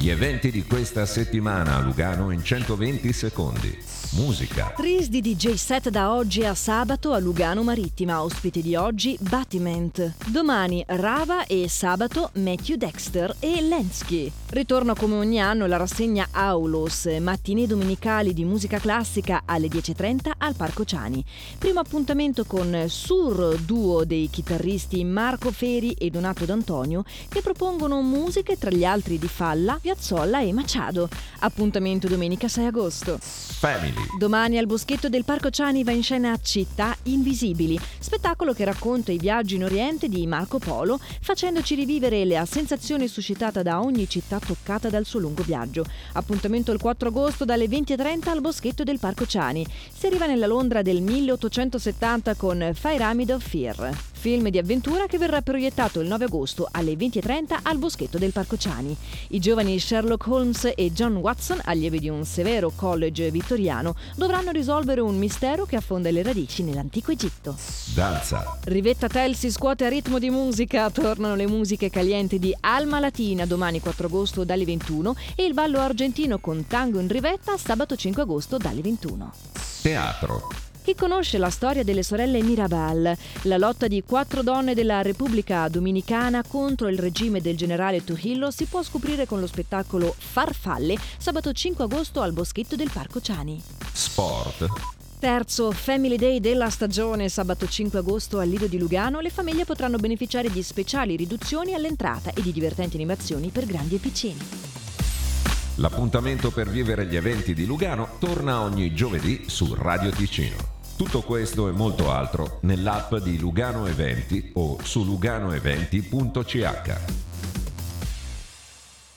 Gli eventi di questa settimana a Lugano in 120 secondi. Musica. Tris di DJ set da oggi a sabato a Lugano Marittima. Ospiti di oggi Batiment. Domani Rava e sabato Matthew Dexter e Lensky. Ritorno come ogni anno la rassegna Aulos, mattine domenicali di musica classica alle 10.30 al Parco Ciani. Primo appuntamento con Sur, duo dei chitarristi Marco Feri e Donato D'Antonio che propongono musiche tra gli altri di Falla, Piazzolla e Machado. Appuntamento domenica 6 agosto. Family. Domani al Boschetto del Parco Ciani va in scena Città Invisibili, spettacolo che racconta i viaggi in Oriente di Marco Polo, facendoci rivivere la sensazione suscitata da ogni città toccata dal suo lungo viaggio. Appuntamento il 4 agosto dalle 20.30 al Boschetto del Parco Ciani. Si arriva nella Londra del 1870 con Pyramid of Fear. Film di avventura che verrà proiettato il 9 agosto alle 20.30 al Boschetto del Parco Ciani. I giovani Sherlock Holmes e John Watson, allievi di un severo college vittoriano, dovranno risolvere un mistero che affonda le radici nell'antico Egitto. Danza. Rivetta Tel si scuote a ritmo di musica, tornano le musiche calienti di Alma Latina domani 4 agosto dalle 21 e il ballo argentino con tango in Rivetta sabato 5 agosto dalle 21. Teatro. Chi conosce la storia delle sorelle Mirabal, la lotta di quattro donne della Repubblica Dominicana contro il regime del generale Trujillo si può scoprire con lo spettacolo Farfalle sabato 5 agosto al Boschetto del Parco Ciani. Sport. Terzo Family Day della stagione, sabato 5 agosto al Lido di Lugano, le famiglie potranno beneficiare di speciali riduzioni all'entrata e di divertenti animazioni per grandi e piccini. L'appuntamento per vivere gli eventi di Lugano torna ogni giovedì su Radio Ticino. Tutto questo e molto altro nell'app di Lugano Eventi o su luganoeventi.ch.